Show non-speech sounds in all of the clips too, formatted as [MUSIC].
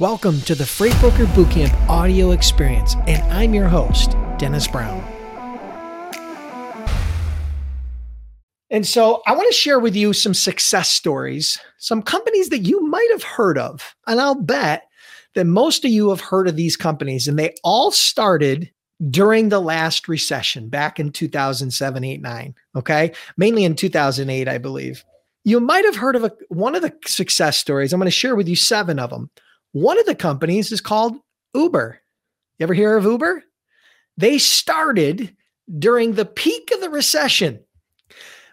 Welcome to the Freight Broker Bootcamp audio experience, and I'm your host, Dennis Brown. And so I want to share with you some success stories, some companies that you might have heard of. And I'll bet that most of you have heard of these companies, and they all started during the last recession back in 2007, 8, 9. Okay. Mainly in 2008, I believe. You might have heard of a, one of the success stories. I'm going to share with you seven of them. One of the companies is called Uber. You ever hear of Uber? They started during the peak of the recession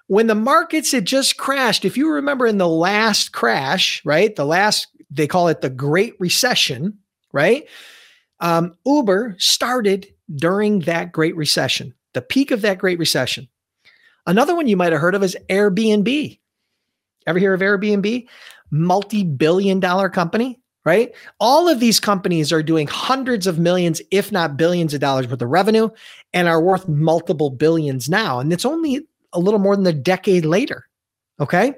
when the markets had just crashed. If you remember in the last crash, right? The last, they call it the Great Recession, right? Um, Uber started during that Great Recession, the peak of that Great Recession. Another one you might have heard of is Airbnb. Ever hear of Airbnb? Multi billion dollar company right? All of these companies are doing hundreds of millions, if not billions of dollars worth of revenue and are worth multiple billions now. And it's only a little more than a decade later. Okay.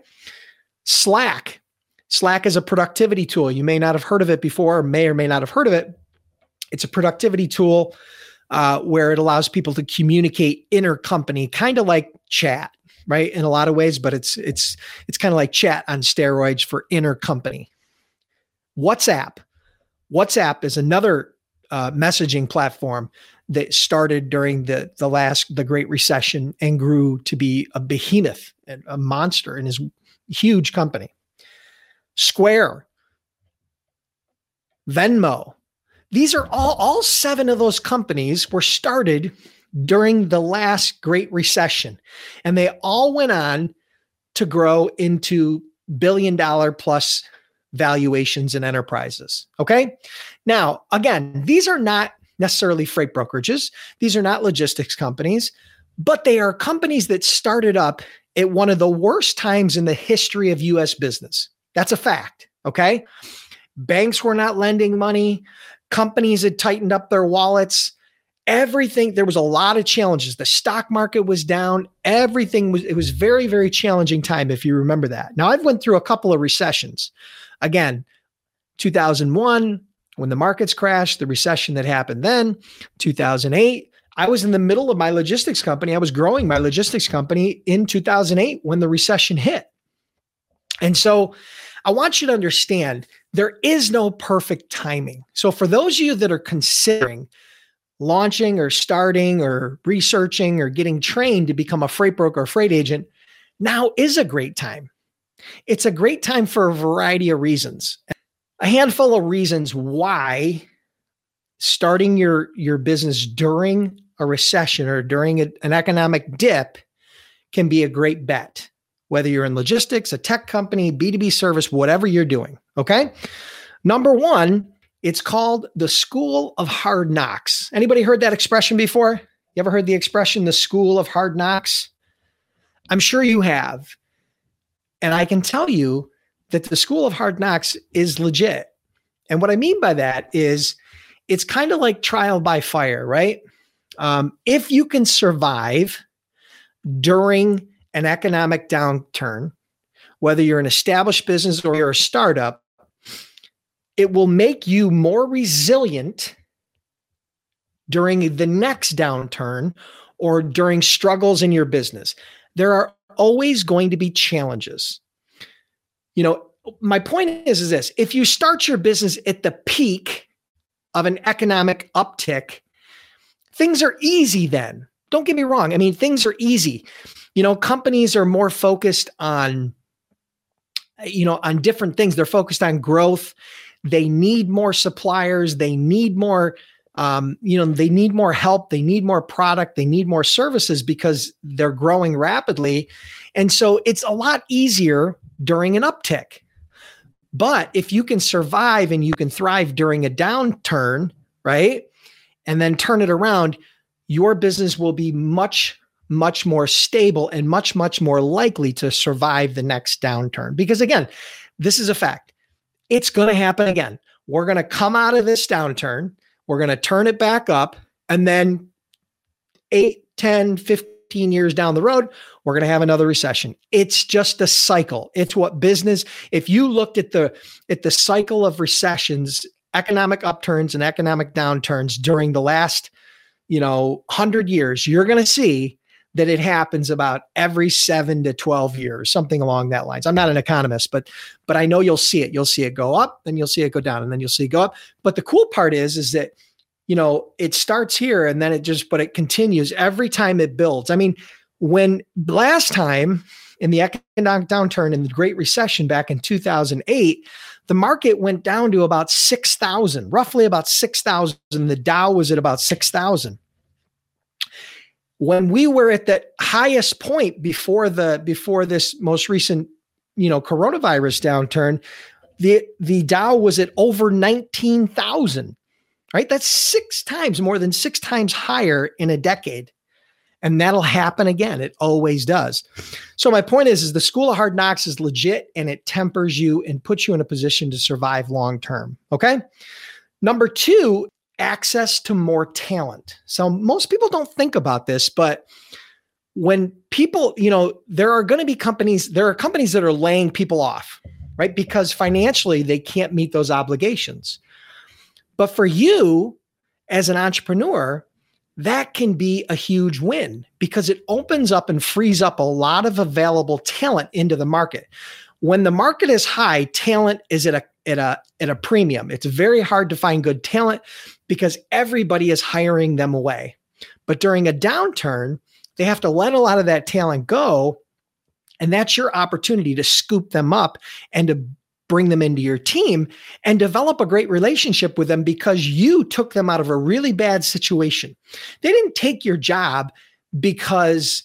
Slack. Slack is a productivity tool. You may not have heard of it before, or may or may not have heard of it. It's a productivity tool uh, where it allows people to communicate inner company, kind of like chat, right? In a lot of ways, but it's it's it's kind of like chat on steroids for intercompany. WhatsApp. WhatsApp is another uh, messaging platform that started during the the last the Great Recession and grew to be a behemoth and a monster and is huge company. Square, Venmo. These are all all seven of those companies were started during the last Great Recession, and they all went on to grow into billion dollar plus valuations and enterprises. Okay. Now, again, these are not necessarily freight brokerages, these are not logistics companies, but they are companies that started up at one of the worst times in the history of US business. That's a fact. Okay. Banks were not lending money, companies had tightened up their wallets. Everything there was a lot of challenges. The stock market was down. Everything was it was very very challenging time if you remember that. Now I've went through a couple of recessions. Again, 2001, when the markets crashed, the recession that happened then, 2008, I was in the middle of my logistics company. I was growing my logistics company in 2008 when the recession hit. And so I want you to understand there is no perfect timing. So for those of you that are considering launching or starting or researching or getting trained to become a freight broker or freight agent, now is a great time. It's a great time for a variety of reasons. A handful of reasons why starting your your business during a recession or during a, an economic dip can be a great bet. Whether you're in logistics, a tech company, B2B service, whatever you're doing, okay? Number 1, it's called the school of hard knocks. Anybody heard that expression before? You ever heard the expression the school of hard knocks? I'm sure you have. And I can tell you that the School of Hard Knocks is legit. And what I mean by that is it's kind of like trial by fire, right? Um, if you can survive during an economic downturn, whether you're an established business or you're a startup, it will make you more resilient during the next downturn or during struggles in your business. There are always going to be challenges. You know, my point is, is this if you start your business at the peak of an economic uptick, things are easy then. Don't get me wrong. I mean, things are easy. You know, companies are more focused on, you know, on different things. They're focused on growth. They need more suppliers. They need more um, you know, they need more help, they need more product, they need more services because they're growing rapidly. And so it's a lot easier during an uptick. But if you can survive and you can thrive during a downturn, right? And then turn it around, your business will be much, much more stable and much, much more likely to survive the next downturn. Because again, this is a fact. It's going to happen again. We're going to come out of this downturn we're going to turn it back up. And then 8, 10, 15 15 years down the road, we're going to have another recession. It's just a cycle. It's what business, if you looked at the at the cycle of recessions, economic upturns and economic downturns during the last, you know, 100 years, you're going to see that it happens about every 7 to 12 years, something along that lines. I'm not an economist, but but I know you'll see it. You'll see it go up, then you'll see it go down, and then you'll see it go up. But the cool part is is that you know, it starts here and then it just, but it continues every time it builds. I mean, when last time in the economic downturn in the Great Recession back in 2008, the market went down to about 6,000, roughly about 6,000. The Dow was at about 6,000. When we were at the highest point before the before this most recent, you know, coronavirus downturn, the the Dow was at over 19,000 right? That's six times more than six times higher in a decade. And that'll happen again. It always does. So my point is, is the school of hard knocks is legit and it tempers you and puts you in a position to survive long term. Okay. Number two, access to more talent. So most people don't think about this, but when people, you know, there are going to be companies, there are companies that are laying people off, right? Because financially they can't meet those obligations. But for you as an entrepreneur, that can be a huge win because it opens up and frees up a lot of available talent into the market. When the market is high, talent is at a at a at a premium. It's very hard to find good talent because everybody is hiring them away. But during a downturn, they have to let a lot of that talent go and that's your opportunity to scoop them up and to bring them into your team and develop a great relationship with them because you took them out of a really bad situation. They didn't take your job because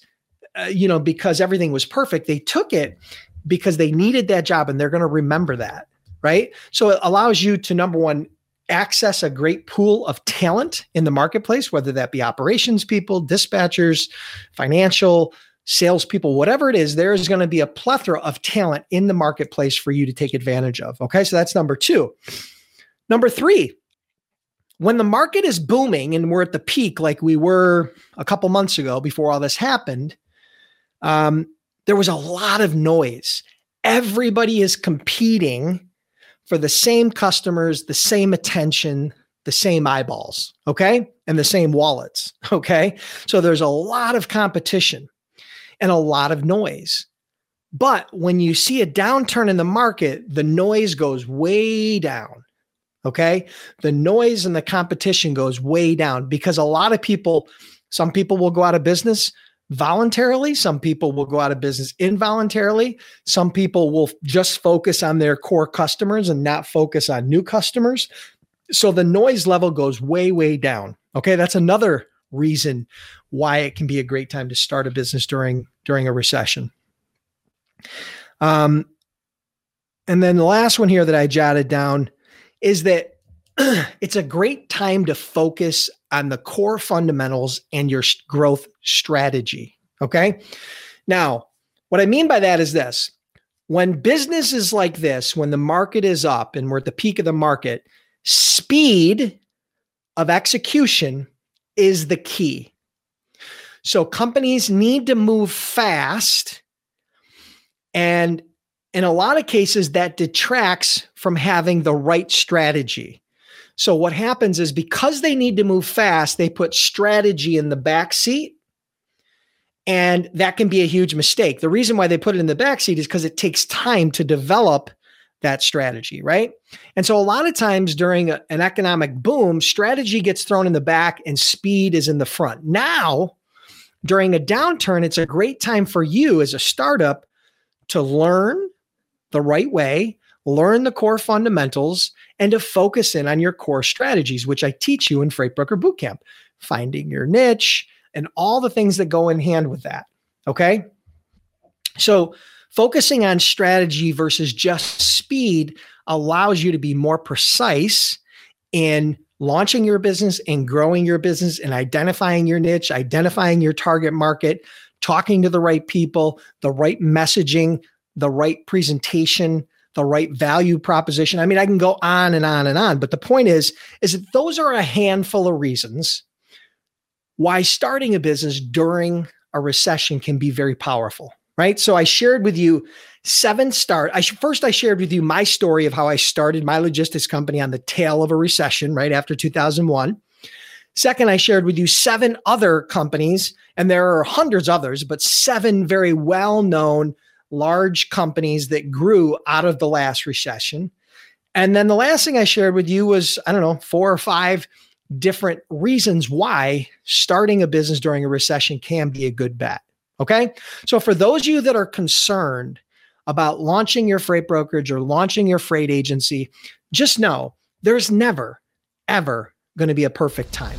uh, you know because everything was perfect. They took it because they needed that job and they're going to remember that, right? So it allows you to number 1 access a great pool of talent in the marketplace, whether that be operations people, dispatchers, financial, salespeople, whatever it is, there is going to be a plethora of talent in the marketplace for you to take advantage of. Okay. So that's number two. Number three, when the market is booming and we're at the peak, like we were a couple months ago before all this happened, um, there was a lot of noise. Everybody is competing for the same customers, the same attention, the same eyeballs, okay? And the same wallets, [LAUGHS] okay? So there's a lot of competition and a lot of noise. But when you see a downturn in the market, the noise goes way down. Okay. The noise and the competition goes way down because a lot of people, some people will go out of business voluntarily. Some people will go out of business involuntarily. Some people will just focus on their core customers and not focus on new customers. So the noise level goes way, way down. Okay. That's another reason why it can be a great time to start a business during during a recession. Um, and then the last one here that I jotted down is that [CLEARS THROAT] it's a great time to focus on the core fundamentals and your growth strategy. Okay. Now, what I mean by that is this when business is like this, when the market is up and we're at the peak of the market, speed of execution is the key. So companies need to move fast. And in a lot of cases, that detracts from having the right strategy. So what happens is because they need to move fast, they put strategy in the back seat. And that can be a huge mistake. The reason why they put it in the back seat is because it takes time to develop that strategy, right? And so a lot of times during a, an economic boom, strategy gets thrown in the back and speed is in the front. Now, during a downturn, it's a great time for you as a startup to learn the right way, learn the core fundamentals, and to focus in on your core strategies, which I teach you in Freight Broker Bootcamp, finding your niche and all the things that go in hand with that. Okay. So, focusing on strategy versus just speed allows you to be more precise in launching your business and growing your business and identifying your niche, identifying your target market, talking to the right people, the right messaging, the right presentation, the right value proposition. I mean, I can go on and on and on, but the point is is that those are a handful of reasons why starting a business during a recession can be very powerful, right? So I shared with you seven start. I first I shared with you my story of how I started my logistics company on the tail of a recession right after 2001. Second, I shared with you seven other companies, and there are hundreds others, but seven very well known large companies that grew out of the last recession. And then the last thing I shared with you was, I don't know, four or five different reasons why starting a business during a recession can be a good bet. Okay. So for those of you that are concerned about launching your freight brokerage or launching your freight agency, just know there's never, ever going to be a perfect time.